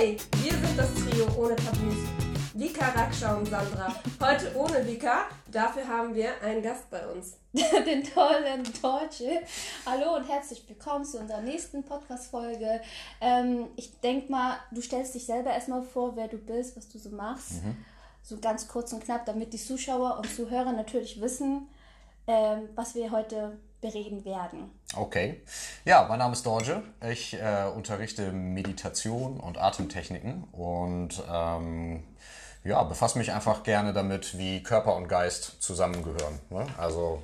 Hi, wir sind das Trio ohne Tabus. Vika, Raksha und Sandra. Heute ohne Vika, dafür haben wir einen Gast bei uns. Den tollen Torche. Hallo und herzlich willkommen zu unserer nächsten Podcast-Folge. Ähm, ich denke mal, du stellst dich selber erstmal vor, wer du bist, was du so machst. Mhm. So ganz kurz und knapp, damit die Zuschauer und Zuhörer natürlich wissen, ähm, was wir heute bereden werden. Okay. Ja, mein Name ist Dorje. Ich äh, unterrichte Meditation und Atemtechniken und ähm, ja, befasse mich einfach gerne damit, wie Körper und Geist zusammengehören. Ne? Also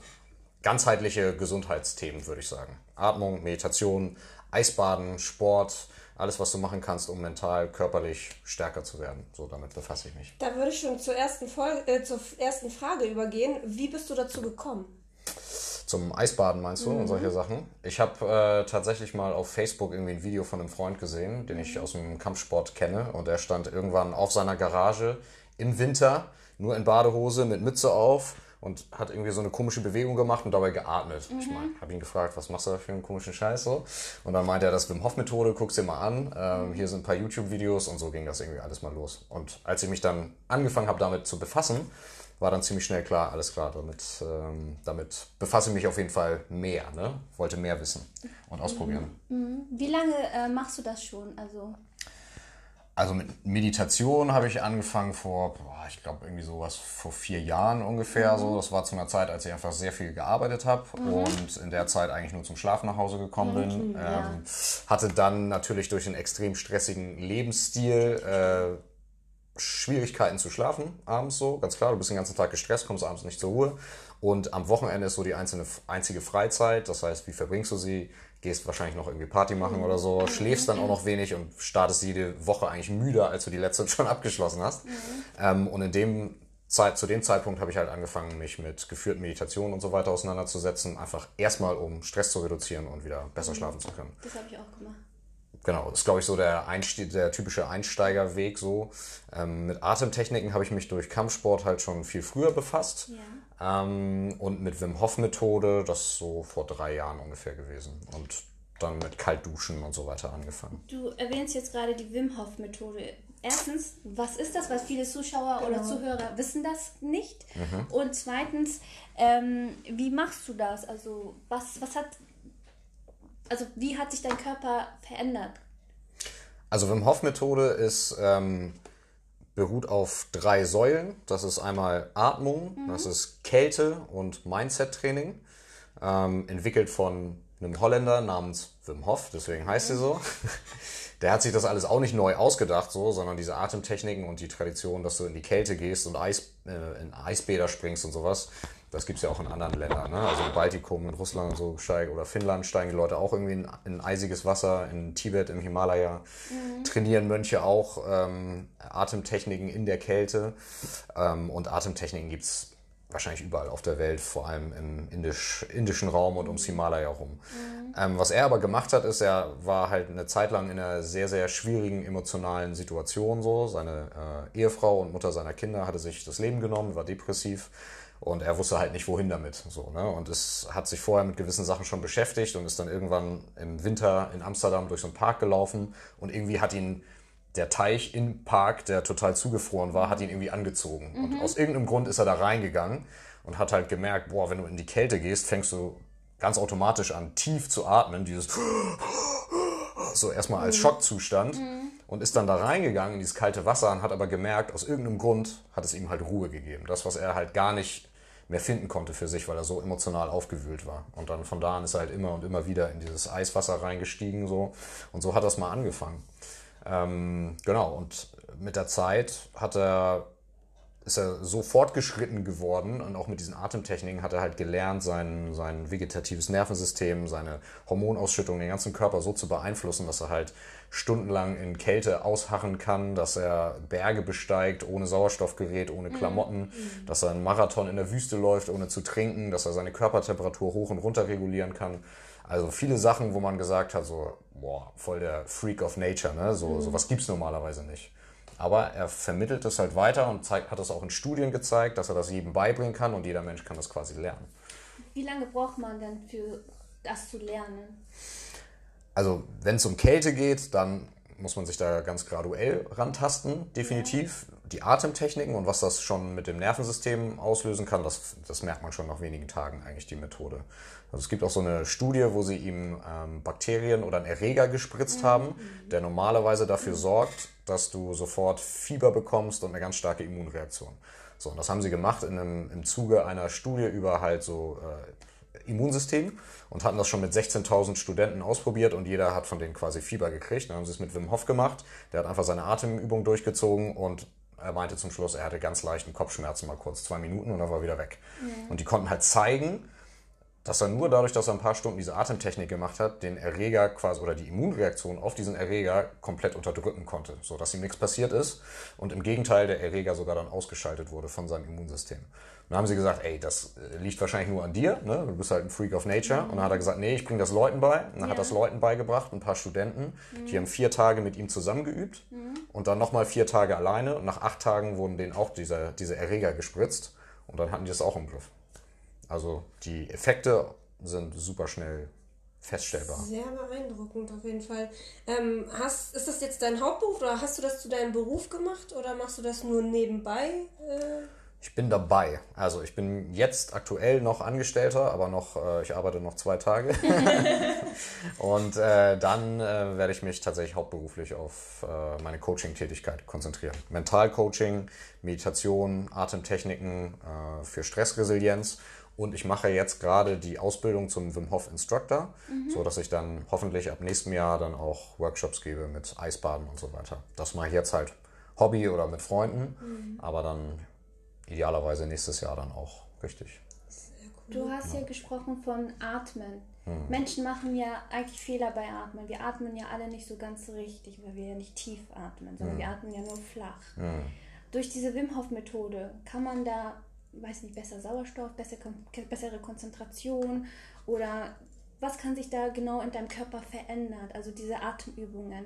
ganzheitliche Gesundheitsthemen, würde ich sagen. Atmung, Meditation, Eisbaden, Sport, alles, was du machen kannst, um mental, körperlich stärker zu werden. So, damit befasse ich mich. Da würde ich schon zur ersten, Folge, äh, zur ersten Frage übergehen. Wie bist du dazu gekommen? Zum Eisbaden meinst du mhm. und solche Sachen? Ich habe äh, tatsächlich mal auf Facebook irgendwie ein Video von einem Freund gesehen, den ich aus dem Kampfsport kenne. Und er stand irgendwann auf seiner Garage im Winter, nur in Badehose, mit Mütze auf und hat irgendwie so eine komische Bewegung gemacht und dabei geatmet. Mhm. Ich meine, habe ihn gefragt, was machst du da für einen komischen Scheiß so? Und dann meinte er, das Wim Hof Methode, guck's dir mal an. Ähm, hier sind ein paar YouTube-Videos und so ging das irgendwie alles mal los. Und als ich mich dann angefangen habe, damit zu befassen, war dann ziemlich schnell klar, alles klar, damit, ähm, damit befasse ich mich auf jeden Fall mehr, ne? Wollte mehr wissen und ausprobieren. Mhm. mhm. Wie lange äh, machst du das schon? Also, also mit Meditation habe ich angefangen vor, boah, ich glaube irgendwie sowas vor vier Jahren ungefähr. Mhm. So, das war zu einer Zeit, als ich einfach sehr viel gearbeitet habe mhm. und in der Zeit eigentlich nur zum Schlafen nach Hause gekommen bin. Ja. Ähm, hatte dann natürlich durch einen extrem stressigen Lebensstil äh, Schwierigkeiten zu schlafen abends so, ganz klar, du bist den ganzen Tag gestresst, kommst abends nicht zur Ruhe und am Wochenende ist so die einzelne, einzige Freizeit, das heißt, wie verbringst du sie? Gehst wahrscheinlich noch irgendwie Party machen oder so, schläfst dann auch noch wenig und startest jede Woche eigentlich müder, als du die letzte schon abgeschlossen hast. Mhm. Ähm, und in dem Zeit, zu dem Zeitpunkt habe ich halt angefangen, mich mit geführten Meditationen und so weiter auseinanderzusetzen, einfach erstmal um Stress zu reduzieren und wieder besser mhm. schlafen zu können. Das habe ich auch gemacht. Genau, das ist, glaube ich, so der, Einstieg, der typische Einsteigerweg so. Ähm, mit Atemtechniken habe ich mich durch Kampfsport halt schon viel früher befasst. Ja. Ähm, und mit Wim Hof Methode, das ist so vor drei Jahren ungefähr gewesen. Und dann mit Kaltduschen und so weiter angefangen. Du erwähnst jetzt gerade die Wim Hof Methode. Erstens, was ist das? Weil viele Zuschauer genau. oder Zuhörer wissen das nicht. Mhm. Und zweitens, ähm, wie machst du das? Also was, was hat also wie hat sich dein Körper verändert? Also Wim Hof Methode ist ähm, beruht auf drei Säulen. Das ist einmal Atmung, mhm. das ist Kälte und Mindset Training. Ähm, entwickelt von einem Holländer namens Wim Hof, deswegen heißt mhm. sie so. Der hat sich das alles auch nicht neu ausgedacht, so, sondern diese Atemtechniken und die Tradition, dass du in die Kälte gehst und Eis, äh, in Eisbäder springst und sowas, das gibt es ja auch in anderen Ländern. Ne? Also im Baltikum, in Russland und so steigen oder Finnland steigen die Leute auch irgendwie in, in eisiges Wasser. In Tibet, im Himalaya mhm. trainieren Mönche auch ähm, Atemtechniken in der Kälte. Ähm, und Atemtechniken gibt es wahrscheinlich überall auf der Welt, vor allem im indisch, indischen Raum und ums Himalaya rum. Mhm. Ähm, was er aber gemacht hat, ist, er war halt eine Zeit lang in einer sehr, sehr schwierigen emotionalen Situation so. Seine äh, Ehefrau und Mutter seiner Kinder hatte sich das Leben genommen, war depressiv und er wusste halt nicht, wohin damit. So, ne? Und es hat sich vorher mit gewissen Sachen schon beschäftigt und ist dann irgendwann im Winter in Amsterdam durch so einen Park gelaufen und irgendwie hat ihn der Teich im Park, der total zugefroren war, hat ihn irgendwie angezogen. Mhm. Und aus irgendeinem Grund ist er da reingegangen und hat halt gemerkt, boah, wenn du in die Kälte gehst, fängst du ganz automatisch an, tief zu atmen, dieses so erstmal als mhm. Schockzustand mhm. und ist dann da reingegangen in dieses kalte Wasser und hat aber gemerkt, aus irgendeinem Grund hat es ihm halt Ruhe gegeben. Das, was er halt gar nicht mehr finden konnte für sich, weil er so emotional aufgewühlt war. Und dann von da an ist er halt immer und immer wieder in dieses Eiswasser reingestiegen so und so hat das mal angefangen. Ähm, genau, und mit der Zeit hat er ist er so fortgeschritten geworden und auch mit diesen Atemtechniken hat er halt gelernt, sein, sein vegetatives Nervensystem, seine Hormonausschüttung, den ganzen Körper so zu beeinflussen, dass er halt stundenlang in Kälte ausharren kann, dass er Berge besteigt ohne Sauerstoffgerät, ohne mhm. Klamotten, mhm. dass er einen Marathon in der Wüste läuft, ohne zu trinken, dass er seine Körpertemperatur hoch und runter regulieren kann. Also viele Sachen, wo man gesagt hat, so, boah, voll der Freak of Nature, ne? So, mhm. sowas gibt's normalerweise nicht. Aber er vermittelt es halt weiter und zeigt, hat es auch in Studien gezeigt, dass er das jedem beibringen kann und jeder Mensch kann das quasi lernen. Wie lange braucht man denn für das zu lernen? Also wenn es um Kälte geht, dann muss man sich da ganz graduell rantasten, definitiv. Die Atemtechniken und was das schon mit dem Nervensystem auslösen kann, das, das merkt man schon nach wenigen Tagen eigentlich, die Methode. Also es gibt auch so eine Studie, wo sie ihm ähm, Bakterien oder einen Erreger gespritzt haben, der normalerweise dafür sorgt, dass du sofort Fieber bekommst und eine ganz starke Immunreaktion. So, und das haben sie gemacht in einem, im Zuge einer Studie über halt so äh, Immunsystem und hatten das schon mit 16.000 Studenten ausprobiert und jeder hat von denen quasi Fieber gekriegt. Dann haben sie es mit Wim Hof gemacht. Der hat einfach seine Atemübung durchgezogen und er meinte zum Schluss, er hatte ganz leichten Kopfschmerzen mal kurz zwei Minuten und dann war er wieder weg. Und die konnten halt zeigen, dass er nur dadurch, dass er ein paar Stunden diese Atemtechnik gemacht hat, den Erreger quasi oder die Immunreaktion auf diesen Erreger komplett unterdrücken konnte, so dass ihm nichts passiert ist und im Gegenteil der Erreger sogar dann ausgeschaltet wurde von seinem Immunsystem. Und dann haben sie gesagt, ey, das äh, liegt wahrscheinlich nur an dir, ne? du bist halt ein Freak of Nature. Und dann hat er gesagt, nee, ich bringe das Leuten bei. Und dann hat Ja. das Leuten beigebracht, ein paar Studenten, die haben vier Tage mit ihm zusammengeübt und dann nochmal vier Tage alleine. Und nach acht Tagen wurden denen auch diese, diese Erreger gespritzt und dann hatten die das auch im Griff. Also die Effekte sind super schnell feststellbar. Sehr beeindruckend auf jeden Fall. Ähm, hast, ist das jetzt dein Hauptberuf oder hast du das zu deinem Beruf gemacht oder machst du das nur nebenbei? Äh, Ich bin dabei. Also ich bin jetzt aktuell noch Angestellter, aber noch, äh, ich arbeite noch zwei Tage. Und äh, dann äh, werde ich mich tatsächlich hauptberuflich auf äh, meine Coaching-Tätigkeit konzentrieren. Mentalcoaching, Meditation, Atemtechniken äh, für Stressresilienz. Und ich mache jetzt gerade die Ausbildung zum Wim Hof Instructor, so dass ich dann hoffentlich ab nächstem Jahr dann auch Workshops gebe mit Eisbaden und so weiter. Das mache ich jetzt halt Hobby oder mit Freunden, aber dann idealerweise nächstes Jahr dann auch richtig. Du hast ja gesprochen von Atmen. Hm. Menschen machen ja eigentlich Fehler bei Atmen. Wir atmen ja alle nicht so ganz richtig, weil wir ja nicht tief atmen, sondern wir atmen ja nur flach. Durch diese Wim Hof Methode kann man da, weiß nicht, besser Sauerstoff, besser, bessere Konzentration oder was kann sich da genau in deinem Körper verändern? Also diese Atemübungen.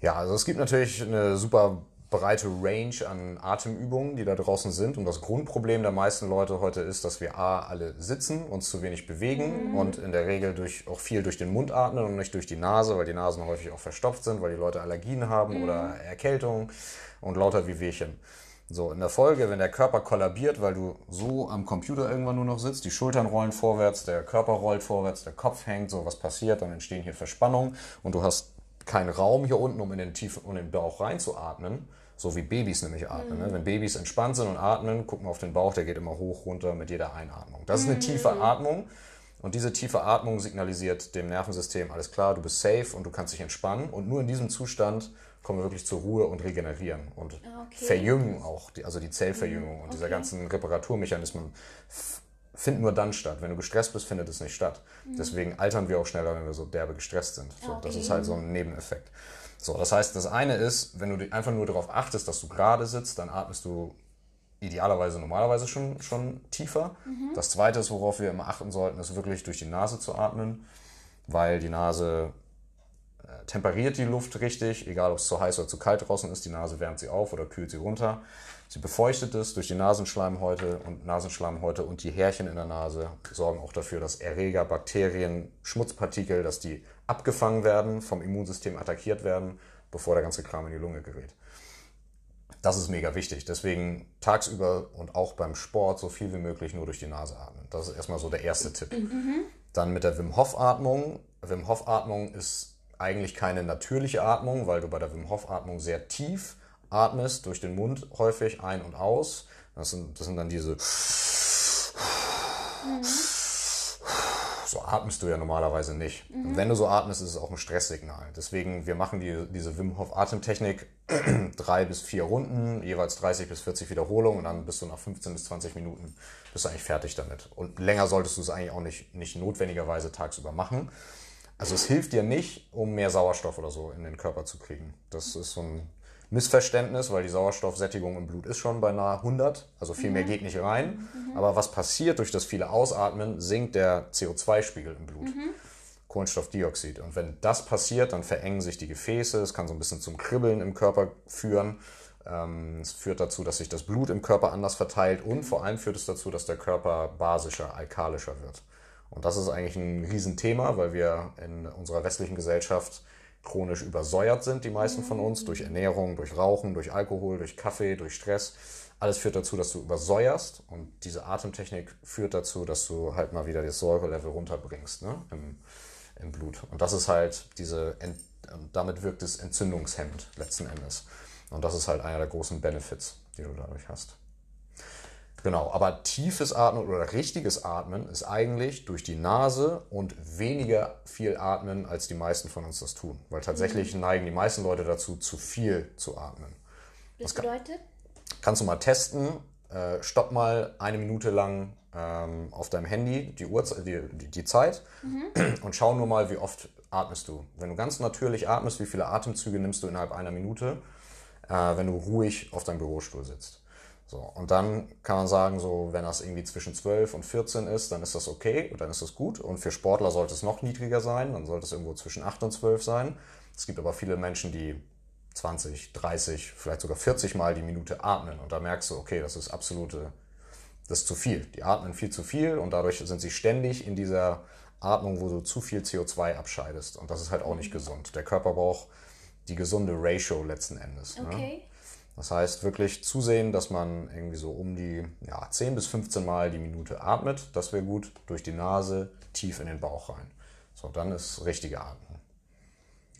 Ja, also es gibt natürlich eine super breite Range an Atemübungen, die da draußen sind. Und das Grundproblem der meisten Leute heute ist, dass wir A, alle sitzen, uns zu wenig bewegen und in der Regel durch, auch viel durch den Mund atmen und nicht durch die Nase, weil die Nasen häufig auch verstopft sind, weil die Leute Allergien haben oder Erkältung und lauter Wehwehchen. So, in der Folge, wenn der Körper kollabiert, weil du so am Computer irgendwann nur noch sitzt, die Schultern rollen vorwärts, der Körper rollt vorwärts, der Kopf hängt, so was passiert, dann entstehen hier Verspannungen und du hast keinen Raum hier unten, um in den tiefen um den Bauch reinzuatmen, so wie Babys nämlich atmen. Ne? Wenn Babys entspannt sind und atmen, guck mal auf den Bauch, der geht immer hoch, runter mit jeder Einatmung. Das ist eine tiefe Atmung und diese tiefe Atmung signalisiert dem Nervensystem, alles klar, du bist safe und du kannst dich entspannen und nur in diesem Zustand kommen wir wirklich zur Ruhe und regenerieren und Ah, okay. verjüngen auch, die, also die Zellverjüngung und dieser okay. ganzen Reparaturmechanismen finden nur dann statt. Wenn du gestresst bist, findet es nicht statt. Deswegen altern wir auch schneller, wenn wir so derbe gestresst sind. So, Ah, Das okay. ist halt so ein Nebeneffekt. So, das heißt, das eine ist, wenn du einfach nur darauf achtest, dass du gerade sitzt, dann atmest du idealerweise normalerweise schon, schon tiefer. Das zweite ist, worauf wir immer achten sollten, ist wirklich durch die Nase zu atmen, weil die Nase temperiert die Luft richtig, egal ob es zu heiß oder zu kalt draußen ist. Die Nase wärmt sie auf oder kühlt sie runter. Sie befeuchtet es durch die Nasenschleimhäute und Nasenschleimhäute und die Härchen in der Nase sorgen auch dafür, dass Erreger, Bakterien, Schmutzpartikel, dass die abgefangen werden, vom Immunsystem attackiert werden, bevor der ganze Kram in die Lunge gerät. Das ist mega wichtig. Deswegen tagsüber und auch beim Sport so viel wie möglich nur durch die Nase atmen. Das ist erstmal so der erste Tipp. Dann mit der Wim Hof Atmung. Wim Hof Atmung ist eigentlich keine natürliche Atmung, weil du bei der Wim Hof Atmung sehr tief atmest, durch den Mund häufig ein und aus. Das sind, das sind dann diese. So atmest du ja normalerweise nicht. Und wenn du so atmest, ist es auch ein Stresssignal. Deswegen, wir machen die, diese Wim Hof Atemtechnik drei bis vier Runden, jeweils 30 bis 40 Wiederholungen und dann bist du nach 15 bis 20 Minuten bist du eigentlich fertig damit. Und länger solltest du es eigentlich auch nicht, nicht notwendigerweise tagsüber machen. Also es hilft dir nicht, um mehr Sauerstoff oder so in den Körper zu kriegen. Das ist so ein Missverständnis, weil die Sauerstoffsättigung im Blut ist schon bei nahe 100, also viel mehr geht nicht rein. Aber was passiert durch das viele Ausatmen, sinkt der CO2-Spiegel im Blut. Kohlenstoffdioxid. Und wenn das passiert, dann verengen sich die Gefäße, es kann so ein bisschen zum Kribbeln im Körper führen. Ähm, Es führt dazu, dass sich das Blut im Körper anders verteilt und vor allem führt es dazu, dass der Körper basischer, alkalischer wird. Und das ist eigentlich ein Riesenthema, weil wir in unserer westlichen Gesellschaft chronisch übersäuert sind, die meisten von uns, durch Ernährung, durch Rauchen, durch Alkohol, durch Kaffee, durch Stress. Alles führt dazu, dass du übersäuerst und diese Atemtechnik führt dazu, dass du halt mal wieder das Säurelevel runterbringst ne? Im, im Blut. Und das ist halt diese, Ent damit wirkt es entzündungshemmend letzten Endes. Und das ist halt einer der großen Benefits, die du dadurch hast. Genau, aber tiefes Atmen oder richtiges Atmen ist eigentlich durch die Nase und weniger viel atmen, als die meisten von uns das tun. Weil tatsächlich mhm. neigen die meisten Leute dazu, zu viel zu atmen. Das bedeutet? Kann, kannst du mal testen. Äh, stopp mal eine Minute lang ähm, auf deinem Handy die, Uhrzeit, die, die, die Zeit mhm. und schau nur mal, wie oft atmest du. Wenn du ganz natürlich atmest, wie viele Atemzüge nimmst du innerhalb einer Minute, äh, wenn du ruhig auf deinem Bürostuhl sitzt. So, und dann kann man sagen, so, wenn das irgendwie zwischen 12 und 14 ist, dann ist das okay und dann ist das gut. Und für Sportler sollte es noch niedriger sein, dann sollte es irgendwo zwischen 8 und 12 sein. Es gibt aber viele Menschen, die 20, 30, vielleicht sogar 40 Mal die Minute atmen. Und da merkst du, okay, das ist absolute, das ist zu viel. Die atmen viel zu viel und dadurch sind sie ständig in dieser Atmung, wo du zu viel CO2 abscheidest. Und das ist halt auch nicht gesund. Der Körper braucht die gesunde Ratio letzten Endes. Ne? Okay. Ne? Das heißt, wirklich zusehen, dass man irgendwie so um die ja, 10 bis 15 Mal die Minute atmet. Das wäre gut. Durch die Nase tief in den Bauch rein. So, dann ist richtige Atmung.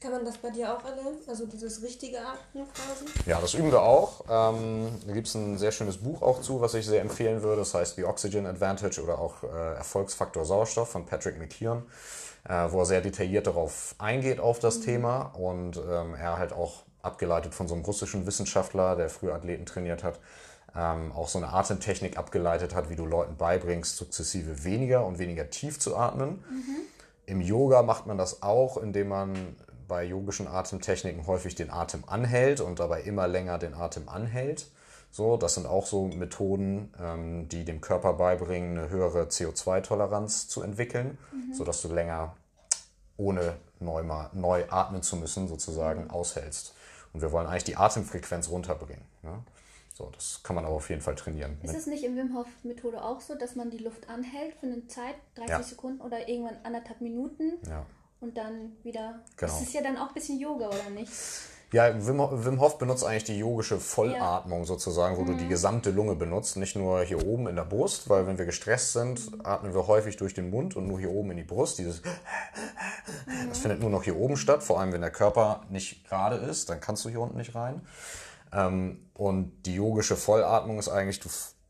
Kann man das bei dir auch erlernen? Also dieses richtige Atmen quasi? Ja, das üben wir auch. Ähm, da gibt es ein sehr schönes Buch auch zu, was ich sehr empfehlen würde. Das heißt The Oxygen Advantage oder auch äh, Erfolgsfaktor Sauerstoff von Patrick McKeown, äh, wo er sehr detailliert darauf eingeht auf das mhm. Thema und ähm, er halt auch abgeleitet von so einem russischen Wissenschaftler, der früher Athleten trainiert hat, ähm, auch so eine Atemtechnik abgeleitet hat, wie du Leuten beibringst, sukzessive weniger und weniger tief zu atmen. Mhm. Im Yoga macht man das auch, indem man bei yogischen Atemtechniken häufig den Atem anhält und dabei immer länger den Atem anhält. So, das sind auch so Methoden, ähm, die dem Körper beibringen, eine höhere CO2-Toleranz zu entwickeln, mhm. sodass du länger ohne neu, mal, neu atmen zu müssen, sozusagen mhm. aushältst. Und wir wollen eigentlich die Atemfrequenz runterbringen. Ne? So, das kann man aber auf jeden Fall trainieren. Ist es nicht im Wim Hof Methode auch so, dass man die Luft anhält für eine Zeit, 30 ja. Sekunden oder irgendwann anderthalb Minuten ja. und dann wieder. Genau. Das ist ja dann auch ein bisschen Yoga, oder nicht? Ja, Wim, Wim Hof benutzt eigentlich die yogische Vollatmung ja. sozusagen, wo mhm. du die mhm. gesamte Lunge benutzt, nicht nur hier oben in der Brust, weil wenn wir gestresst sind, atmen wir häufig durch den Mund und nur hier oben in die Brust. Dieses mhm. das findet nur noch hier oben statt, vor allem wenn der Körper nicht gerade ist, dann kannst du hier unten nicht rein. Ähm, und die yogische Vollatmung ist eigentlich, du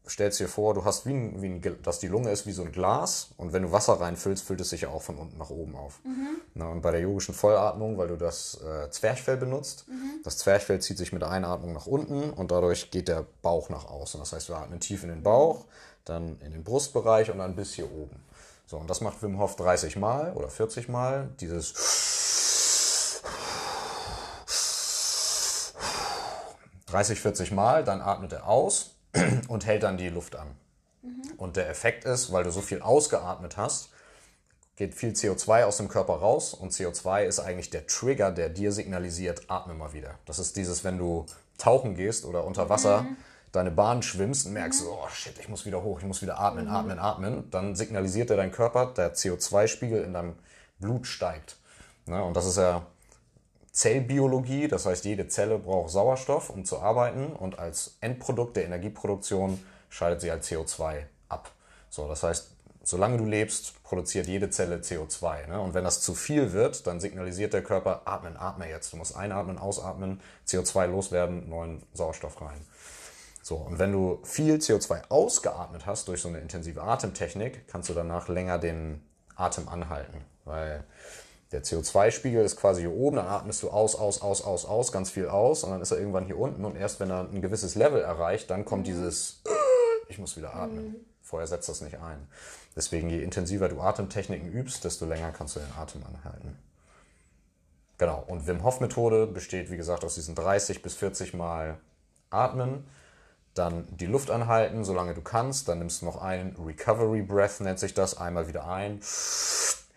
stellst dir vor, du hast wie ein, wie ein, dass die Lunge ist wie so ein Glas und wenn du Wasser reinfüllst, füllt es sich ja auch von unten nach oben auf. Mhm. Na, und bei der yogischen Vollatmung, weil du das äh, Zwerchfell benutzt, mhm. das Zwerchfell zieht sich mit der Einatmung nach unten und dadurch geht der Bauch nach außen. Das heißt, wir atmen tief in den Bauch, dann in den Brustbereich und dann bis hier oben. So, und das macht Wim Hof 30 Mal oder 40 Mal. Dieses 30, 40 Mal, dann atmet er aus und hält dann die Luft an. Mhm. Und der Effekt ist, weil du so viel ausgeatmet hast, geht viel CO2 aus dem Körper raus und CO2 ist eigentlich der Trigger, der dir signalisiert, atme mal wieder. Das ist dieses, wenn du tauchen gehst oder unter Wasser mhm. deine Bahn schwimmst und merkst, mhm. oh shit, ich muss wieder hoch, ich muss wieder atmen, mhm. atmen, atmen, dann signalisiert dir dein Körper, der CO2-Spiegel in deinem Blut steigt. Ne? Und das ist ja Zellbiologie, das heißt, jede Zelle braucht Sauerstoff, um zu arbeiten und als Endprodukt der Energieproduktion scheidet sie halt CO2 ab. So, das heißt, solange du lebst, produziert jede Zelle CO2. Ne? Und wenn das zu viel wird, dann signalisiert der Körper, atmen, atme jetzt. Du musst einatmen, ausatmen, CO2 loswerden, neuen Sauerstoff rein. So, und wenn du viel CO2 ausgeatmet hast durch so eine intensive Atemtechnik, kannst du danach länger den Atem anhalten. Weil der CO2-Spiegel ist quasi hier oben, dann atmest du aus, aus, aus, aus, aus, ganz viel aus und dann ist er irgendwann hier unten und erst wenn er ein gewisses Level erreicht, dann kommt dieses, ich muss wieder atmen. Mhm. Vorher setzt das nicht ein. Deswegen, je intensiver du Atemtechniken übst, desto länger kannst du den Atem anhalten. Genau, und Wim Hof Methode besteht, wie gesagt, aus diesen 30 bis 40 Mal Atmen, dann die Luft anhalten, solange du kannst, dann nimmst du noch einen Recovery Breath, nennt sich das, einmal wieder ein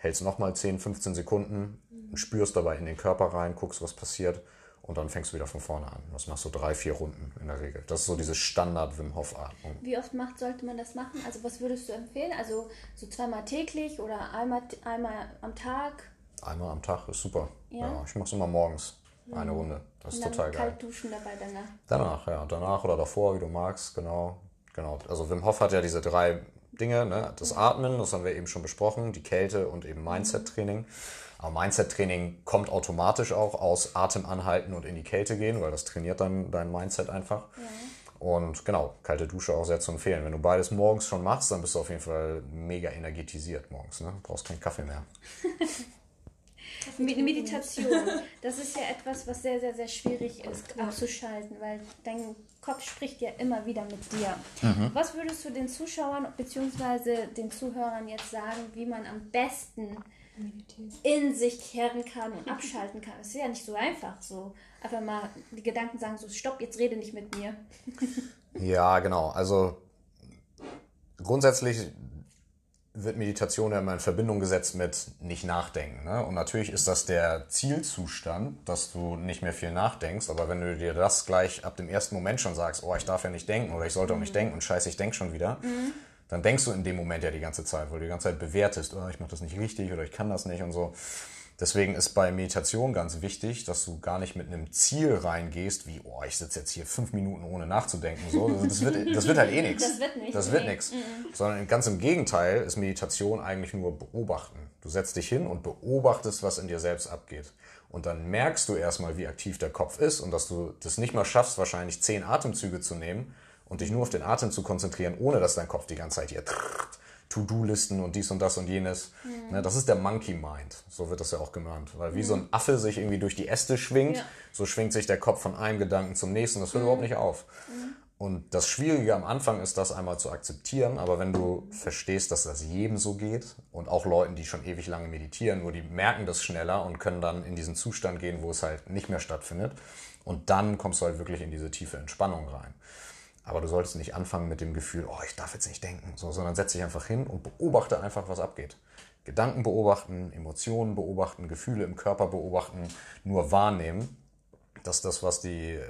hältst nochmal 10, 15 Sekunden, mhm. spürst dabei in den Körper rein, guckst, was passiert und dann fängst du wieder von vorne an. Das machst du drei, vier Runden in der Regel. Das ist so diese Standard-Wim Hof-Atmung. Wie oft macht, sollte man das machen? Also was würdest du empfehlen? Also so zweimal täglich oder einmal, einmal am Tag? Einmal am Tag ist super. Ja, ja ich mache es immer morgens. Eine Runde. Das ist total geil. Kalt duschen dabei danach. Danach, ja. Danach oder davor, wie du magst, genau. Genau. Also Wim Hof hat ja diese drei Dinge, ne? Das Atmen, das haben wir eben schon besprochen, die Kälte und eben Mindset-Training. Aber Mindset-Training kommt automatisch auch aus Atem anhalten und in die Kälte gehen, weil das trainiert dann dein Mindset einfach. Ja. Und genau, kalte Dusche auch sehr zu empfehlen. Wenn du beides morgens schon machst, dann bist du auf jeden Fall mega energetisiert morgens. Ne? Du brauchst keinen Kaffee mehr. Meditation, das ist ja etwas, was sehr, sehr, sehr schwierig ist abzuschalten, weil dein Kopf spricht ja immer wieder mit dir. Mhm. Was würdest du den Zuschauern bzw. den Zuhörern jetzt sagen, wie man am besten in sich kehren kann und abschalten kann? Das ist ja nicht so einfach, so einfach mal die Gedanken sagen, so stopp, jetzt rede nicht mit mir. ja, genau. Also grundsätzlich wird Meditation ja immer in Verbindung gesetzt mit nicht nachdenken. Ne? Und natürlich ist das der Zielzustand, dass du nicht mehr viel nachdenkst. Aber wenn du dir das gleich ab dem ersten Moment schon sagst, oh, ich darf ja nicht denken oder ich sollte auch nicht mhm. denken und scheiße, ich denke schon wieder, mhm. dann denkst du in dem Moment ja die ganze Zeit, weil du die ganze Zeit bewertest, oh, ich mache das nicht richtig oder ich kann das nicht und so. Deswegen ist bei Meditation ganz wichtig, dass du gar nicht mit einem Ziel reingehst, wie, oh, ich sitze jetzt hier fünf Minuten ohne nachzudenken. So, das, wird, das wird halt eh nichts. Das wird nichts. Das wird nichts. Mhm. Sondern ganz im Gegenteil ist Meditation eigentlich nur beobachten. Du setzt dich hin und beobachtest, was in dir selbst abgeht. Und dann merkst du erstmal, wie aktiv der Kopf ist und dass du das nicht mal schaffst, wahrscheinlich zehn Atemzüge zu nehmen und dich nur auf den Atem zu konzentrieren, ohne dass dein Kopf die ganze Zeit hier To-Do-Listen und dies und das und jenes. Mhm. Ne, das ist der Monkey Mind, so wird das ja auch genannt. Weil wie mhm. so ein Affe sich irgendwie durch die Äste schwingt, ja. so schwingt sich der Kopf von einem Gedanken zum nächsten. Das hört mhm. überhaupt nicht auf. Mhm. Und das Schwierige am Anfang ist, das einmal zu akzeptieren. Aber wenn du verstehst, dass das jedem so geht und auch Leuten, die schon ewig lange meditieren, nur die merken das schneller und können dann in diesen Zustand gehen, wo es halt nicht mehr stattfindet. Und dann kommst du halt wirklich in diese tiefe Entspannung rein. Aber du solltest nicht anfangen mit dem Gefühl, oh, ich darf jetzt nicht denken, so, sondern setz dich einfach hin und beobachte einfach, was abgeht. Gedanken beobachten, Emotionen beobachten, Gefühle im Körper beobachten, nur wahrnehmen. Das ist das, was die, äh,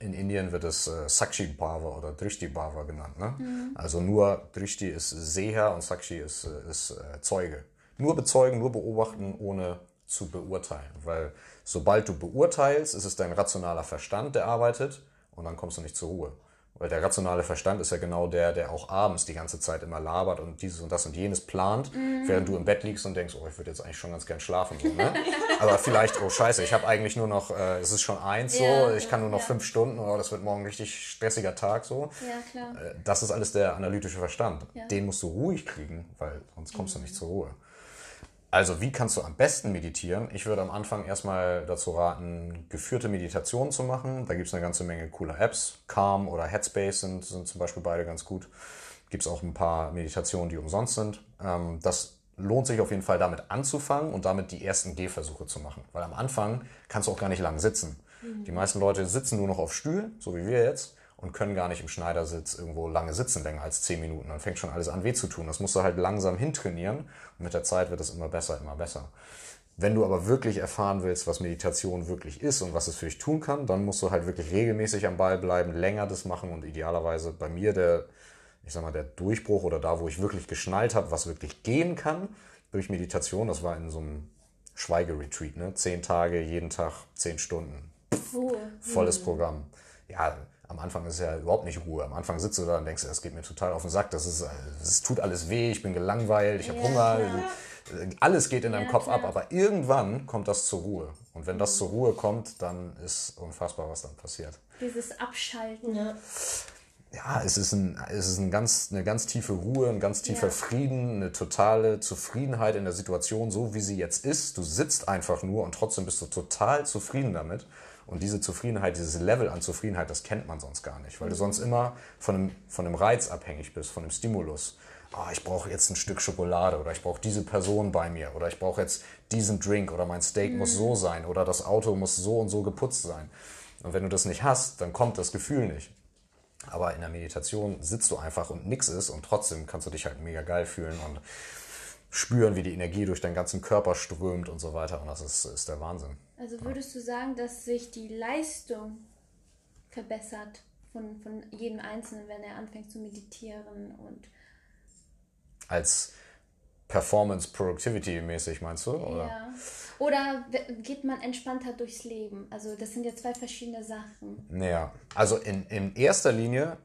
in Indien wird es äh, Sakshi Bhava oder Drishti Bhava genannt. Ne? Mhm. Also nur Drishti ist Seher und Sakshi ist, äh, ist Zeuge. Nur bezeugen, nur beobachten, ohne zu beurteilen. Weil sobald du beurteilst, ist es dein rationaler Verstand, der arbeitet und dann kommst du nicht zur Ruhe. Weil der rationale Verstand ist ja genau der, der auch abends die ganze Zeit immer labert und dieses und das und jenes plant, mhm. während du im Bett liegst und denkst, oh, ich würde jetzt eigentlich schon ganz gern schlafen. So, ne? Aber vielleicht, oh scheiße, ich habe eigentlich nur noch, äh, es ist schon eins so, ja, ich kann nur noch ja. fünf Stunden, oh, das wird morgen ein richtig stressiger Tag so. Ja, klar. Äh, das ist alles der analytische Verstand. Den musst du ruhig kriegen, weil sonst kommst mhm. du nicht zur Ruhe. Also wie kannst du am besten meditieren? Ich würde am Anfang erstmal dazu raten, geführte Meditationen zu machen. Da gibt es eine ganze Menge cooler Apps. Calm oder Headspace sind, sind zum Beispiel beide ganz gut. Gibt es auch ein paar Meditationen, die umsonst sind. Ähm, das lohnt sich auf jeden Fall damit anzufangen und damit die ersten Gehversuche zu machen. Weil am Anfang kannst du auch gar nicht lang sitzen. Mhm. Die meisten Leute sitzen nur noch auf Stühlen, so wie wir jetzt und können gar nicht im Schneidersitz irgendwo lange sitzen, länger als zehn Minuten. Dann fängt schon alles an weh zu tun. Das musst du halt langsam hintrainieren und mit der Zeit wird es immer besser, immer besser. Wenn du aber wirklich erfahren willst, was Meditation wirklich ist und was es für dich tun kann, dann musst du halt wirklich regelmäßig am Ball bleiben, länger das machen und idealerweise bei mir der, ich sag mal, der Durchbruch oder da, wo ich wirklich geschnallt habe, was wirklich gehen kann durch Meditation, das war in so einem Schweigeretreat, ne? Zehn Tage, jeden Tag, zehn Stunden. Volles Programm. Ja, am Anfang ist ja überhaupt nicht Ruhe. Am Anfang sitzt du da und denkst, das geht mir total auf den Sack, das, ist, das tut alles weh, ich bin gelangweilt, ich habe ja, Hunger. Ja. Alles geht in deinem ja, Kopf ab, aber irgendwann kommt das zur Ruhe. Und wenn das zur Ruhe kommt, dann ist unfassbar, was dann passiert. Dieses Abschalten. Ja, ja es ist, ein, es ist ein ganz, eine ganz tiefe Ruhe, ein ganz tiefer Frieden, eine totale Zufriedenheit in der Situation, so wie sie jetzt ist. Du sitzt einfach nur und trotzdem bist du total zufrieden damit. Und diese Zufriedenheit, dieses Level an Zufriedenheit, das kennt man sonst gar nicht, weil du mhm. sonst immer von einem, von einem Reiz abhängig bist, von einem Stimulus. Oh, ich brauche jetzt ein Stück Schokolade oder ich brauche diese Person bei mir oder ich brauche jetzt diesen Drink oder mein Steak mhm. muss so sein oder das Auto muss so und so geputzt sein. Und wenn du das nicht hast, dann kommt das Gefühl nicht. Aber in der Meditation sitzt du einfach und nix ist und trotzdem kannst du dich halt mega geil fühlen und spüren, wie die Energie durch deinen ganzen Körper strömt und so weiter. Und das ist, ist der Wahnsinn. Also würdest du sagen, dass sich die Leistung verbessert von, von jedem Einzelnen, wenn er anfängt zu meditieren und als Performance-Productivity-mäßig, meinst du? Oder? Ja. Oder geht man entspannter durchs Leben? Also das sind ja zwei verschiedene Sachen. Naja, also in, in erster Linie,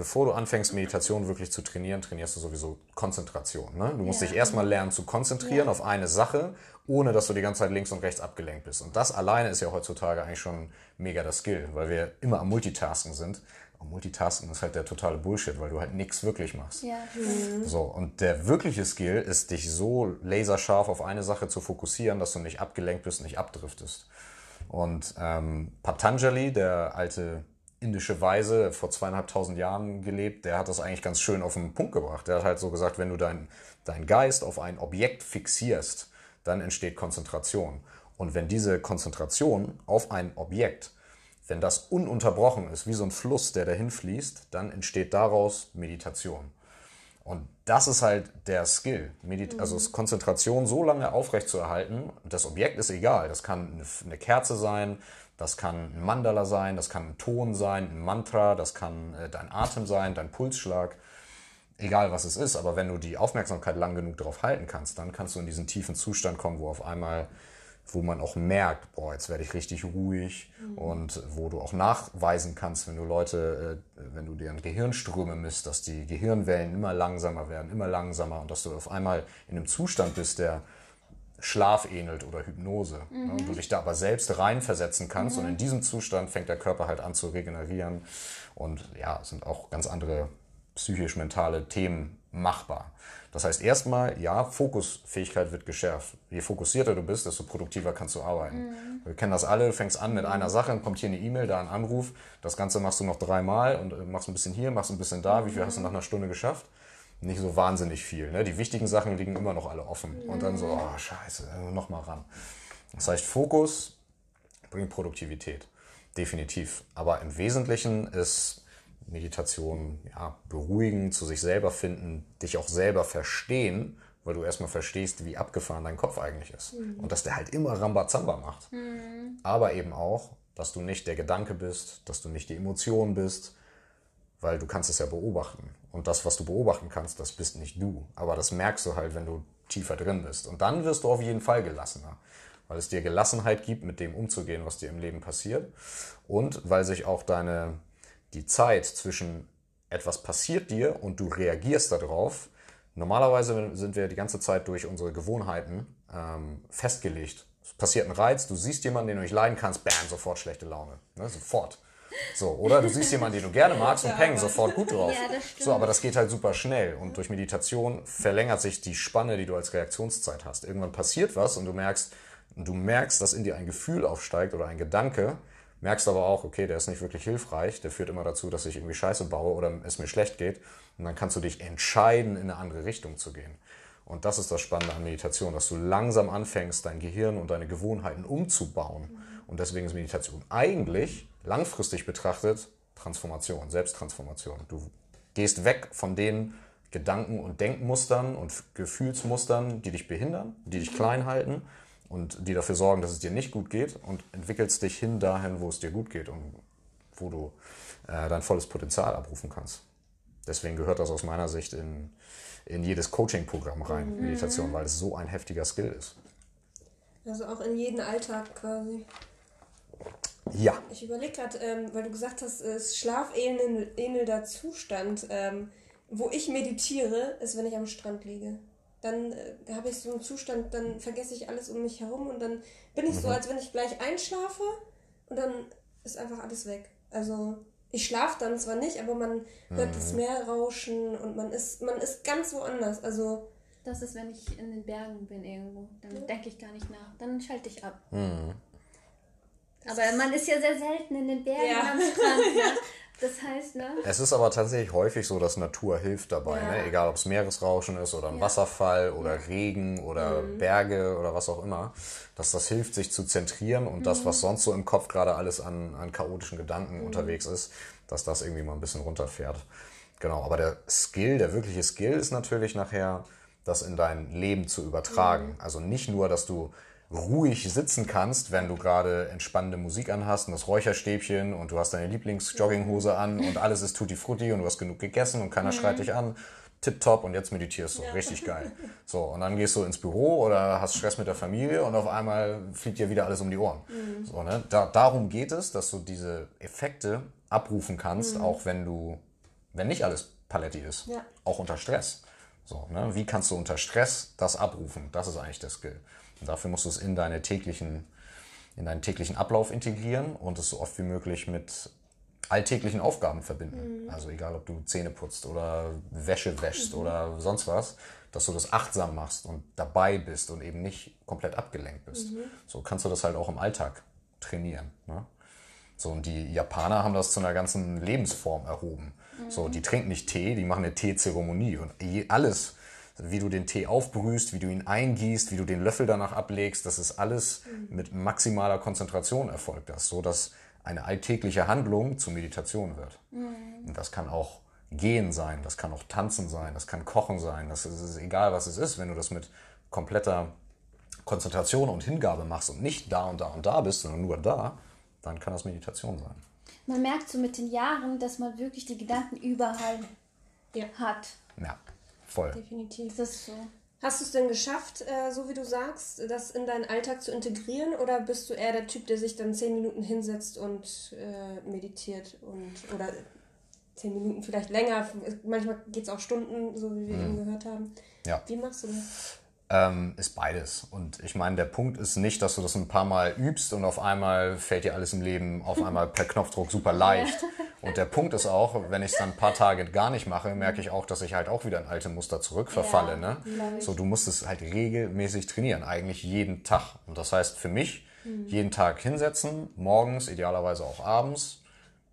bevor du anfängst, Meditation wirklich zu trainieren, trainierst du sowieso Konzentration. Ne? Du musst Ja. dich erstmal lernen zu konzentrieren Ja. auf eine Sache, ohne dass du die ganze Zeit links und rechts abgelenkt bist. Und das alleine ist ja heutzutage eigentlich schon mega das Skill, weil wir immer am Multitasken sind. Und Multitasken ist halt der totale Bullshit, weil du halt nichts wirklich machst. Ja, So, und der wirkliche Skill ist, dich so laserscharf auf eine Sache zu fokussieren, dass du nicht abgelenkt bist, nicht abdriftest. Und ähm, Patanjali, der alte indische Weise, vor zweieinhalbtausend Jahren gelebt, der hat das eigentlich ganz schön auf den Punkt gebracht. Der hat halt so gesagt, wenn du deinen dein Geist auf ein Objekt fixierst, dann entsteht Konzentration. Und wenn diese Konzentration auf ein Objekt, wenn das ununterbrochen ist, wie so ein Fluss, der dahin fließt, dann entsteht daraus Meditation. Und das ist halt der Skill. Medit Also es Konzentration so lange aufrecht zu erhalten. Das Objekt ist egal. Das kann eine Kerze sein, das kann ein Mandala sein, das kann ein Ton sein, ein Mantra, das kann äh, dein Atem sein, dein Pulsschlag. Egal was es ist, aber wenn du die Aufmerksamkeit lang genug darauf halten kannst, dann kannst du in diesen tiefen Zustand kommen, wo auf einmal, wo man auch merkt, boah, jetzt werde ich richtig ruhig und wo du auch nachweisen kannst, wenn du Leute, äh, wenn du deren Gehirnströme misst, dass die Gehirnwellen immer langsamer werden, immer langsamer und dass du auf einmal in einem Zustand bist, der Schlaf ähnelt oder Hypnose. Ne? Und du dich da aber selbst reinversetzen kannst und in diesem Zustand fängt der Körper halt an zu regenerieren und ja, es sind auch ganz andere psychisch-mentale Themen machbar. Das heißt erstmal, ja, Fokusfähigkeit wird geschärft. Je fokussierter du bist, desto produktiver kannst du arbeiten. Wir kennen das alle, du fängst an mit einer Sache, dann kommt hier eine E-Mail, da ein Anruf, das Ganze machst du noch dreimal und äh, machst ein bisschen hier, machst ein bisschen da, wie viel hast du nach einer Stunde geschafft? Nicht so wahnsinnig viel. Ne? Die wichtigen Sachen liegen immer noch alle offen. Und dann so, oh scheiße, nochmal ran. Das heißt, Fokus bringt Produktivität. Definitiv. Aber im Wesentlichen ist Meditation, ja, beruhigen, zu sich selber finden, dich auch selber verstehen, weil du erstmal verstehst, wie abgefahren dein Kopf eigentlich ist. Und dass der halt immer Rambazamba macht. Aber eben auch, dass du nicht der Gedanke bist, dass du nicht die Emotion bist, weil du kannst es ja beobachten. Und das, was du beobachten kannst, das bist nicht du. Aber das merkst du halt, wenn du tiefer drin bist. Und dann wirst du auf jeden Fall gelassener, weil es dir Gelassenheit gibt, mit dem umzugehen, was dir im Leben passiert. Und weil sich auch deine, die Zeit zwischen etwas passiert dir und du reagierst darauf, normalerweise sind wir die ganze Zeit durch unsere Gewohnheiten ähm, festgelegt. Es passiert ein Reiz, du siehst jemanden, den du nicht leiden kannst, bam, sofort schlechte Laune. Ne, sofort. So, oder du siehst jemanden, den du gerne magst und peng, sofort gut drauf. Ja, das stimmt. so, aber das geht halt super schnell. Und durch Meditation verlängert sich die Spanne, die du als Reaktionszeit hast. Irgendwann passiert was und du merkst, du merkst, dass in dir ein Gefühl aufsteigt oder ein Gedanke, merkst aber auch, okay, der ist nicht wirklich hilfreich, der führt immer dazu, dass ich irgendwie Scheiße baue oder es mir schlecht geht. Und dann kannst du dich entscheiden, in eine andere Richtung zu gehen. Und das ist das Spannende an Meditation, dass du langsam anfängst, dein Gehirn und deine Gewohnheiten umzubauen. Und deswegen ist Meditation eigentlich langfristig betrachtet Transformation, Selbsttransformation. Du gehst weg von den Gedanken- und Denkmustern und Gefühlsmustern, die dich behindern, die dich klein halten und die dafür sorgen, dass es dir nicht gut geht und entwickelst dich hin dahin, wo es dir gut geht und wo du äh, dein volles Potenzial abrufen kannst. Deswegen gehört das aus meiner Sicht in, in jedes Coaching-Programm rein, Meditation, weil es so ein heftiger Skill ist. Also auch in jeden Alltag quasi. Ja, Ich überlege gerade, ähm, weil du gesagt hast, es ist schlafähnelnder Zustand. Ähm, wo ich meditiere, ist, wenn ich am Strand liege. Dann äh, habe ich so einen Zustand, dann vergesse ich alles um mich herum und dann bin ich so, als wenn ich gleich einschlafe und dann ist einfach alles weg. Also ich schlafe dann zwar nicht, aber man hört das Meer rauschen und man ist, man ist ganz woanders. Also Das ist, wenn ich in den Bergen bin irgendwo. Dann denke ich gar nicht nach. Dann schalte ich ab. Aber man ist ja sehr selten in den Bergen Ja. am Strand. Ne? Das heißt, ne? Es ist aber tatsächlich häufig so, dass Natur hilft dabei. Ja. Ne? Egal, ob es Meeresrauschen ist oder ein Wasserfall oder Regen oder Berge oder was auch immer. Dass das hilft, sich zu zentrieren und das, was sonst so im Kopf gerade alles an, an chaotischen Gedanken unterwegs ist, dass das irgendwie mal ein bisschen runterfährt. Genau, aber der Skill, der wirkliche Skill ist natürlich nachher, das in dein Leben zu übertragen. Also nicht nur, dass du ruhig sitzen kannst, wenn du gerade entspannende Musik anhast und das Räucherstäbchen und du hast deine Lieblingsjogginghose an und alles ist tutti frutti und du hast genug gegessen und keiner schreit dich an. tipptopp und jetzt meditierst du, ja. richtig geil. So, und dann gehst du ins Büro oder hast Stress mit der Familie und auf einmal fliegt dir wieder alles um die Ohren. Mhm. So, ne? da, darum geht es, dass du diese Effekte abrufen kannst, mhm. auch wenn du, wenn nicht alles Paletti ist, ja. auch unter Stress. So, ne? Wie kannst du unter Stress das abrufen? Das ist eigentlich der Skill. Und dafür musst du es in deine täglichen, in deinen täglichen Ablauf integrieren und es so oft wie möglich mit alltäglichen Aufgaben verbinden. Mhm. Also egal, ob du Zähne putzt oder Wäsche wäschst mhm. oder sonst was, dass du das achtsam machst und dabei bist und eben nicht komplett abgelenkt bist. Mhm. So kannst du das halt auch im Alltag trainieren. Ne? So, und die Japaner haben das zu einer ganzen Lebensform erhoben. So, die trinken nicht Tee, die machen eine Teezeremonie und alles, wie du den Tee aufbrühst, wie du ihn eingießt, wie du den Löffel danach ablegst, das ist alles mit maximaler Konzentration erfolgt das, so dass eine alltägliche Handlung zur Meditation wird. Mhm. Und das kann auch Gehen sein, das kann auch Tanzen sein, das kann Kochen sein, das ist, ist egal, was es ist, wenn du das mit kompletter Konzentration und Hingabe machst und nicht da und da und da bist, sondern nur da, dann kann das Meditation sein. Man merkt so mit den Jahren, dass man wirklich die Gedanken überall ja. hat. Ja, voll. Definitiv. Das ist so. Hast du es denn geschafft, äh, so wie du sagst, das in deinen Alltag zu integrieren? Oder bist du eher der Typ, der sich dann zehn Minuten hinsetzt und äh, meditiert und oder zehn Minuten vielleicht länger? Manchmal geht es auch Stunden, so wie wir mhm. eben gehört haben. Ja. Wie machst du das? Ähm, ist beides. Und ich meine, der Punkt ist nicht, dass du das ein paar Mal übst und auf einmal fällt dir alles im Leben auf einmal per Knopfdruck super leicht. Und der Punkt ist auch, wenn ich es dann ein paar Tage gar nicht mache, merke ich auch, dass ich halt auch wieder in alte Muster zurückverfalle. Ja, ne? So, du musst es halt regelmäßig trainieren, eigentlich jeden Tag. Und das heißt für mich, mhm. jeden Tag hinsetzen, morgens, idealerweise auch abends,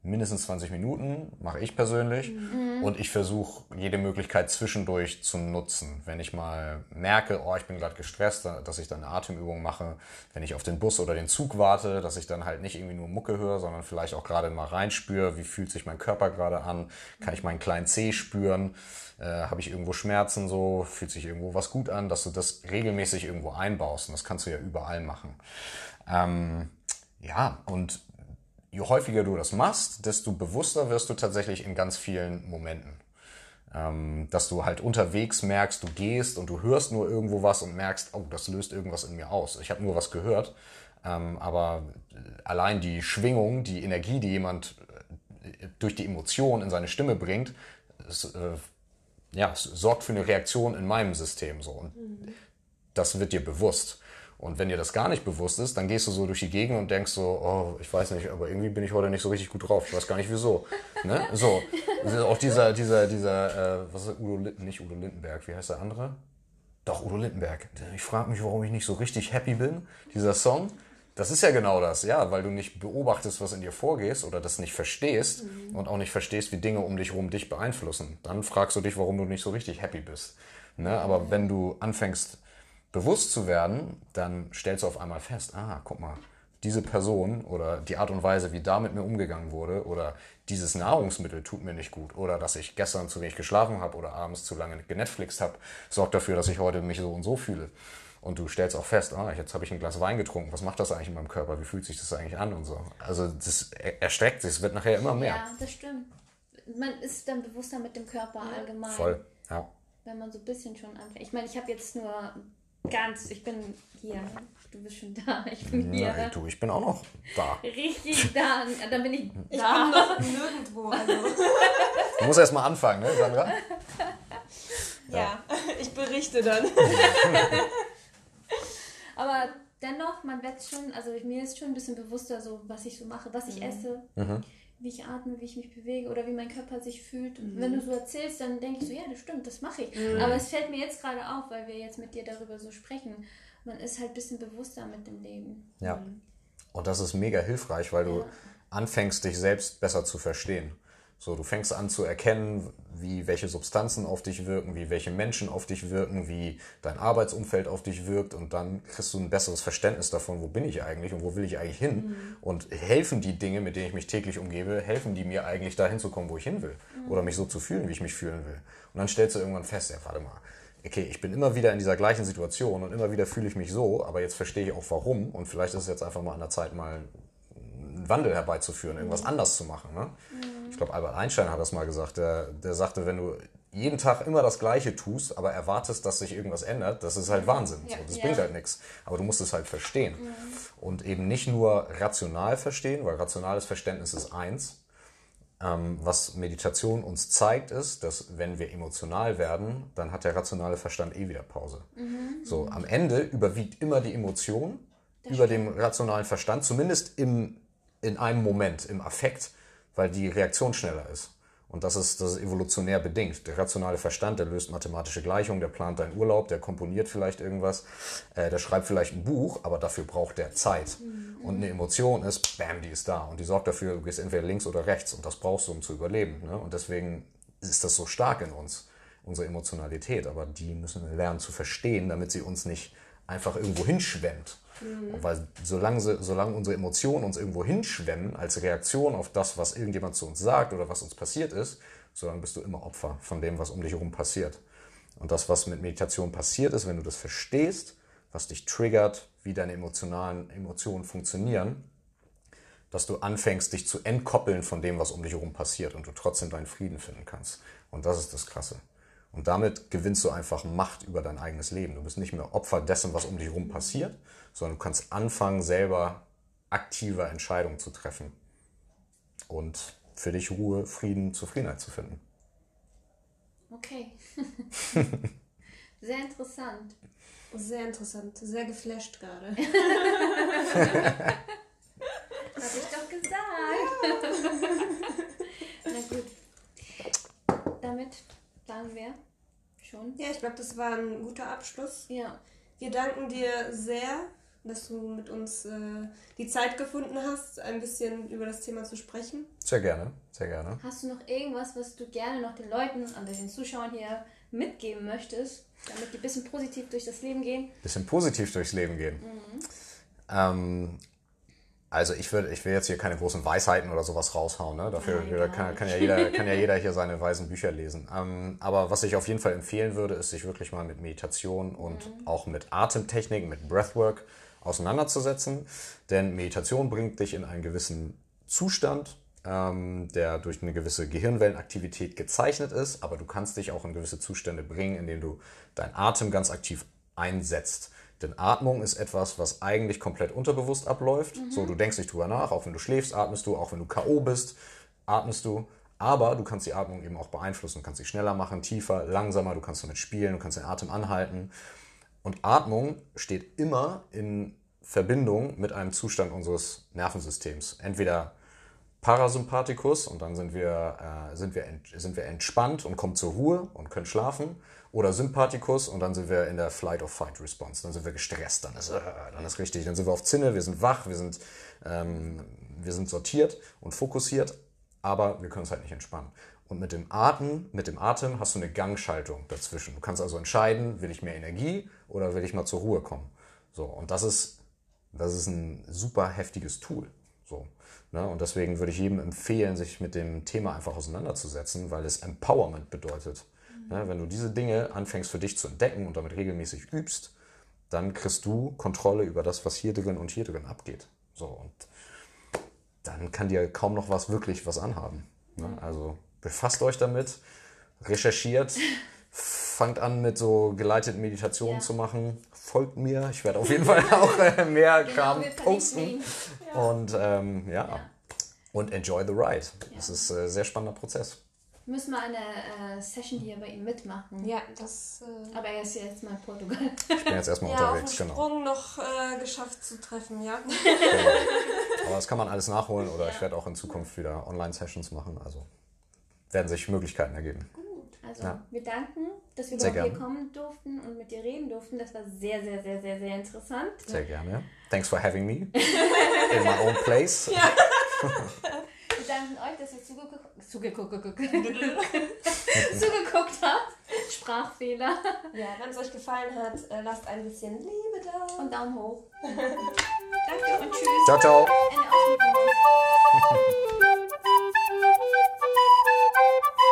mindestens 20 Minuten, mache ich persönlich. Mhm. Und ich versuche jede Möglichkeit zwischendurch zu nutzen. Wenn ich mal merke, oh, ich bin gerade gestresst, dass ich dann eine Atemübung mache. Wenn ich auf den Bus oder den Zug warte, dass ich dann halt nicht irgendwie nur Mucke höre, sondern vielleicht auch gerade mal reinspüre, wie fühlt sich mein Körper gerade an, kann ich meinen kleinen Zeh spüren, äh, habe ich irgendwo Schmerzen so, fühlt sich irgendwo was gut an, dass du das regelmäßig irgendwo einbaust. Und das kannst du ja überall machen. Ähm, ja, und je häufiger du das machst, desto bewusster wirst du tatsächlich in ganz vielen Momenten. Ähm, dass du halt unterwegs merkst, du gehst und du hörst nur irgendwo was und merkst, oh, das löst irgendwas in mir aus. Ich habe nur was gehört, ähm, aber allein die Schwingung, die Energie, die jemand äh, durch die Emotion in seine Stimme bringt, es, äh, ja, sorgt für eine Reaktion in meinem System so. Und mhm. das wird dir bewusst. Und wenn dir das gar nicht bewusst ist, dann gehst du so durch die Gegend und denkst so, oh, ich weiß nicht, aber irgendwie bin ich heute nicht so richtig gut drauf. Ich weiß gar nicht wieso. ne? So. Auch dieser, dieser, dieser, äh, was ist Udo Litten, nicht Udo Lindenberg, wie heißt der andere? Doch, Udo Lindenberg. Ich frage mich, warum ich nicht so richtig happy bin. Dieser Song. Das ist ja genau das, ja, weil du nicht beobachtest, was in dir vorgeht oder das nicht verstehst mhm. und auch nicht verstehst, wie Dinge um dich herum dich beeinflussen. Dann fragst du dich, warum du nicht so richtig happy bist. Ne? Aber wenn du anfängst, bewusst zu werden, dann stellst du auf einmal fest, ah, guck mal, diese Person oder die Art und Weise, wie da mit mir umgegangen wurde oder dieses Nahrungsmittel tut mir nicht gut oder dass ich gestern zu wenig geschlafen habe oder abends zu lange genetflixt habe, sorgt dafür, dass ich heute mich so und so fühle. Und du stellst auch fest, ah, jetzt habe ich ein Glas Wein getrunken, was macht das eigentlich in meinem Körper, wie fühlt sich das eigentlich an und so. Also das erstreckt sich, es wird nachher immer mehr. Ja, das stimmt. Man ist dann bewusster mit dem Körper allgemein. Voll, ja. Wenn man so ein bisschen schon anfängt. Ich meine, ich habe jetzt nur Ganz, ich bin hier. Du bist schon da. Ich bin hier. Nein, du, ich bin auch noch da. Richtig da. Dann bin ich da. Ich bin noch nirgendwo. Also. Du musst erst mal anfangen, ne, Sandra? Ja, ja. ich berichte dann. Aber dennoch, man wird schon, also mir ist schon ein bisschen bewusster, so was ich so mache, was ich mhm. esse. Mhm wie ich atme, wie ich mich bewege oder wie mein Körper sich fühlt. Und mhm. wenn du so erzählst, dann denke ich so, ja, das stimmt, das mache ich. Mhm. Aber es fällt mir jetzt gerade auf, weil wir jetzt mit dir darüber so sprechen. Man ist halt ein bisschen bewusster mit dem Leben. Ja. Mhm. Und das ist mega hilfreich, weil du ja. anfängst, dich selbst besser zu verstehen. So, du fängst an zu erkennen, wie welche Substanzen auf dich wirken, wie welche Menschen auf dich wirken, wie dein Arbeitsumfeld auf dich wirkt und dann kriegst du ein besseres Verständnis davon, wo bin ich eigentlich und wo will ich eigentlich hin mhm. und helfen die Dinge, mit denen ich mich täglich umgebe, helfen die mir eigentlich dahin zu kommen, wo ich hin will mhm. oder mich so zu fühlen, wie ich mich fühlen will. Und dann stellst du irgendwann fest, ja, warte mal, okay, ich bin immer wieder in dieser gleichen Situation und immer wieder fühle ich mich so, aber jetzt verstehe ich auch warum und vielleicht ist es jetzt einfach mal an der Zeit, mal einen Wandel herbeizuführen, irgendwas mhm. anders zu machen. Ne? Mhm. Ich glaube, Albert Einstein hat das mal gesagt. Der, der sagte, wenn du jeden Tag immer das Gleiche tust, aber erwartest, dass sich irgendwas ändert, das ist halt Wahnsinn. Ja. So, das Ja. bringt halt nichts. Aber du musst es halt verstehen. Und eben nicht nur rational verstehen, weil rationales Verständnis ist eins. Ähm, was Meditation uns zeigt, ist, dass wenn wir emotional werden, dann hat der rationale Verstand eh wieder Pause. So, am Ende überwiegt immer die Emotion über dem rationalen Verstand, zumindest im, in einem Moment, im Affekt, weil die Reaktion schneller ist. Und das ist, das ist evolutionär bedingt. Der rationale Verstand, der löst mathematische Gleichungen, der plant deinen Urlaub, der komponiert vielleicht irgendwas, äh, der schreibt vielleicht ein Buch, aber dafür braucht der Zeit. Und eine Emotion ist, bam, die ist da. Und die sorgt dafür, du gehst entweder links oder rechts. Und das brauchst du, um zu überleben. Ne? Und deswegen ist das so stark in uns, unsere Emotionalität. Aber die müssen wir lernen zu verstehen, damit sie uns nicht einfach irgendwo hinschwemmt. Weil solange, solange unsere Emotionen uns irgendwo hinschwemmen, als Reaktion auf das, was irgendjemand zu uns sagt oder was uns passiert ist, solange bist du immer Opfer von dem, was um dich herum passiert. Und das, was mit Meditation passiert ist, wenn du das verstehst, was dich triggert, wie deine emotionalen Emotionen funktionieren, dass du anfängst, dich zu entkoppeln von dem, was um dich herum passiert und du trotzdem deinen Frieden finden kannst. Und das ist das Krasse. Und damit gewinnst du einfach Macht über dein eigenes Leben. Du bist nicht mehr Opfer dessen, was um dich herum passiert, sondern du kannst anfangen, selber aktive Entscheidungen zu treffen und für dich Ruhe, Frieden, Zufriedenheit zu finden. Okay. Sehr interessant. Sehr interessant, sehr geflasht gerade. Hab ich doch gesagt. Na gut. Damit sagen wir schon. Ja, ich glaube, das war ein guter Abschluss. Ja. Wir danken dir sehr, dass du mit uns äh, die Zeit gefunden hast, ein bisschen über das Thema zu sprechen. Sehr gerne, sehr gerne. Hast du noch irgendwas, was du gerne noch den Leuten, also den Zuschauern hier mitgeben möchtest, damit die ein bisschen positiv durch das Leben gehen? Bisschen positiv durchs Leben gehen. Ähm, also ich würde, ich will jetzt hier keine großen Weisheiten oder sowas raushauen. Ne? Dafür Nein, kann, kann, ja jeder, kann ja jeder hier seine weisen Bücher lesen. Ähm, aber was ich auf jeden Fall empfehlen würde, ist sich wirklich mal mit Meditation und auch mit Atemtechniken, mit Breathwork auseinanderzusetzen. Denn Meditation bringt dich in einen gewissen Zustand, ähm, der durch eine gewisse Gehirnwellenaktivität gezeichnet ist, aber du kannst dich auch in gewisse Zustände bringen, indem du deinen Atem ganz aktiv einsetzt. Denn Atmung ist etwas, was eigentlich komplett unterbewusst abläuft. So, du denkst nicht drüber nach, auch wenn du schläfst, atmest du, auch wenn du K.O. bist, atmest du. Aber du kannst die Atmung eben auch beeinflussen. Du kannst sie schneller machen, tiefer, langsamer, du kannst damit spielen, du kannst den Atem anhalten. Und Atmung steht immer in Verbindung mit einem Zustand unseres Nervensystems. Entweder Parasympathikus und dann sind wir, äh, sind, wir sind wir entspannt und kommen zur Ruhe und können schlafen. Oder Sympathikus und dann sind wir in der Flight or Fight Response. Dann sind wir gestresst, dann ist, äh, dann ist richtig, dann sind wir auf Zinne, wir sind wach, wir sind, ähm, wir sind sortiert und fokussiert, aber wir können uns halt nicht entspannen. Und mit dem Atem, mit dem Atem hast du eine Gangschaltung dazwischen. Du kannst also entscheiden, will ich mehr Energie oder will ich mal zur Ruhe kommen. So, und das ist, das ist ein super heftiges Tool. So, ne? Und deswegen würde ich jedem empfehlen, sich mit dem Thema einfach auseinanderzusetzen, weil es Empowerment bedeutet. Ne? Wenn du diese Dinge anfängst für dich zu entdecken und damit regelmäßig übst, dann kriegst du Kontrolle über das, was hier drin und hier drin abgeht. So, und dann kann dir kaum noch was wirklich was anhaben. Ne? Also befasst euch damit, recherchiert, fangt an mit so geleiteten Meditationen Ja. zu machen, folgt mir. Ich werde auf jeden Fall auch äh, mehr Genau, Kram posten. Und ähm, ja. Ja. und enjoy the ride. Das ist ein äh, sehr spannender Prozess. Müssen wir eine äh, Session hier bei ihm mitmachen. Ja, das äh, Aber er ist ja jetzt mal in Portugal. Ich bin jetzt erstmal ja, auf unterwegs, den genau. Sprung noch äh, geschafft zu treffen, ja. genau. Aber das kann man alles nachholen oder Ja. ich werde auch in Zukunft wieder Online-Sessions machen. Also werden sich Möglichkeiten ergeben. Gut, also ja. wir danken, dass wir überhaupt hier kommen durften und mit dir reden durften. Das war sehr, sehr, sehr, sehr, sehr interessant. Sehr gerne. Thanks for having me in my own place. Ja. wir danken euch, dass ihr zugeguckt, zugeguckt, zugeguckt habt. Sprachfehler. Ja, wenn es euch gefallen hat, äh, lasst ein bisschen Liebe da. Und Daumen hoch. Danke und tschüss. Ciao, ciao. And